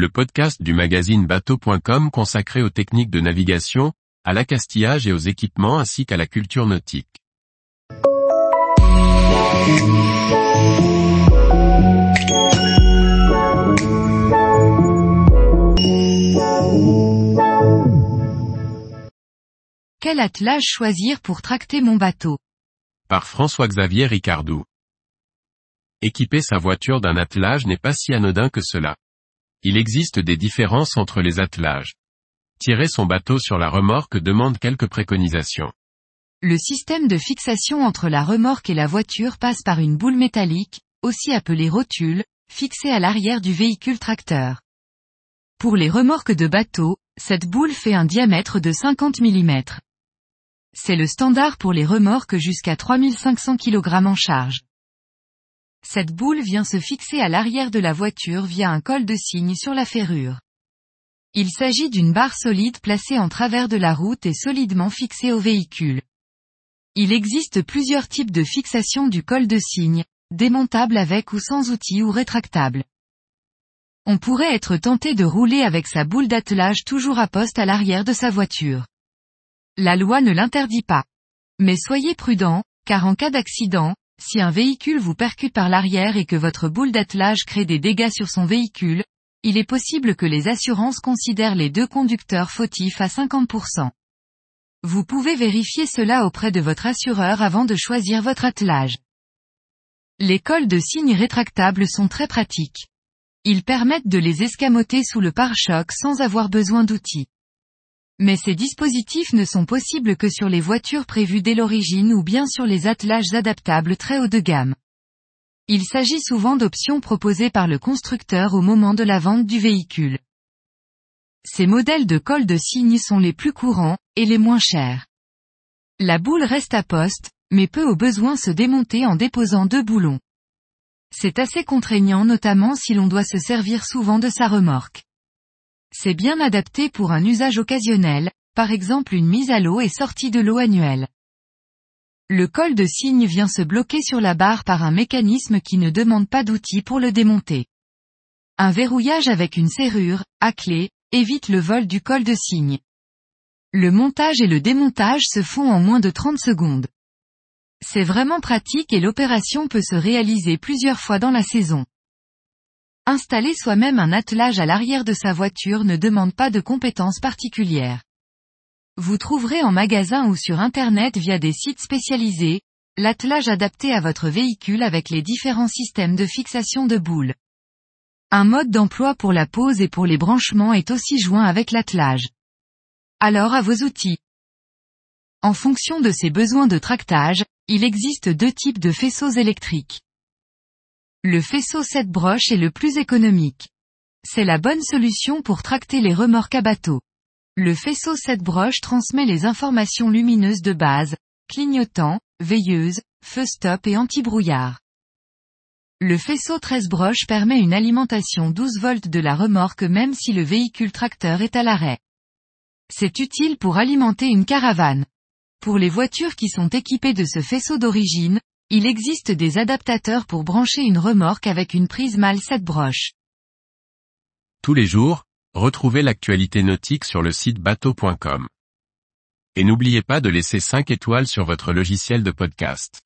le podcast du magazine bateau.com consacré aux techniques de navigation, à l'accastillage et aux équipements ainsi qu'à la culture nautique. Quel attelage choisir pour tracter mon bateau? Par François-Xavier Ricardou. Équiper sa voiture d'un attelage n'est pas si anodin que cela. Il existe des différences entre les attelages. Tirer son bateau sur la remorque demande quelques préconisations. Le système de fixation entre la remorque et la voiture passe par une boule métallique, aussi appelée rotule, fixée à l'arrière du véhicule tracteur. Pour les remorques de bateau, cette boule fait un diamètre de 50 mm. C'est le standard pour les remorques jusqu'à 3500 kg en charge. Cette boule vient se fixer à l'arrière de la voiture via un col de cygne sur la ferrure. Il s'agit d'une barre solide placée en travers de la route et solidement fixée au véhicule. Il existe plusieurs types de fixation du col de cygne, démontable avec ou sans outils ou rétractable. On pourrait être tenté de rouler avec sa boule d'attelage toujours à poste à l'arrière de sa voiture. La loi ne l'interdit pas. Mais soyez prudent, car en cas d'accident, si un véhicule vous percute par l'arrière et que votre boule d'attelage crée des dégâts sur son véhicule, il est possible que les assurances considèrent les deux conducteurs fautifs à 50%. Vous pouvez vérifier cela auprès de votre assureur avant de choisir votre attelage. Les cols de signes rétractables sont très pratiques. Ils permettent de les escamoter sous le pare-choc sans avoir besoin d'outils. Mais ces dispositifs ne sont possibles que sur les voitures prévues dès l'origine ou bien sur les attelages adaptables très haut de gamme. Il s'agit souvent d'options proposées par le constructeur au moment de la vente du véhicule. Ces modèles de col de cygne sont les plus courants, et les moins chers. La boule reste à poste, mais peut au besoin se démonter en déposant deux boulons. C'est assez contraignant notamment si l'on doit se servir souvent de sa remorque. C'est bien adapté pour un usage occasionnel, par exemple une mise à l'eau et sortie de l'eau annuelle. Le col de cygne vient se bloquer sur la barre par un mécanisme qui ne demande pas d'outils pour le démonter. Un verrouillage avec une serrure, à clé, évite le vol du col de cygne. Le montage et le démontage se font en moins de 30 secondes. C'est vraiment pratique et l'opération peut se réaliser plusieurs fois dans la saison. Installer soi-même un attelage à l'arrière de sa voiture ne demande pas de compétences particulières. Vous trouverez en magasin ou sur Internet via des sites spécialisés, l'attelage adapté à votre véhicule avec les différents systèmes de fixation de boules. Un mode d'emploi pour la pose et pour les branchements est aussi joint avec l'attelage. Alors à vos outils. En fonction de ses besoins de tractage, il existe deux types de faisceaux électriques. Le faisceau 7 broches est le plus économique. C'est la bonne solution pour tracter les remorques à bateau. Le faisceau 7 broches transmet les informations lumineuses de base, clignotant, veilleuse, feu stop et anti-brouillard. Le faisceau 13 broches permet une alimentation 12 volts de la remorque même si le véhicule tracteur est à l'arrêt. C'est utile pour alimenter une caravane. Pour les voitures qui sont équipées de ce faisceau d'origine, il existe des adaptateurs pour brancher une remorque avec une prise mâle 7 broches. Tous les jours, retrouvez l'actualité nautique sur le site bateau.com. Et n'oubliez pas de laisser 5 étoiles sur votre logiciel de podcast.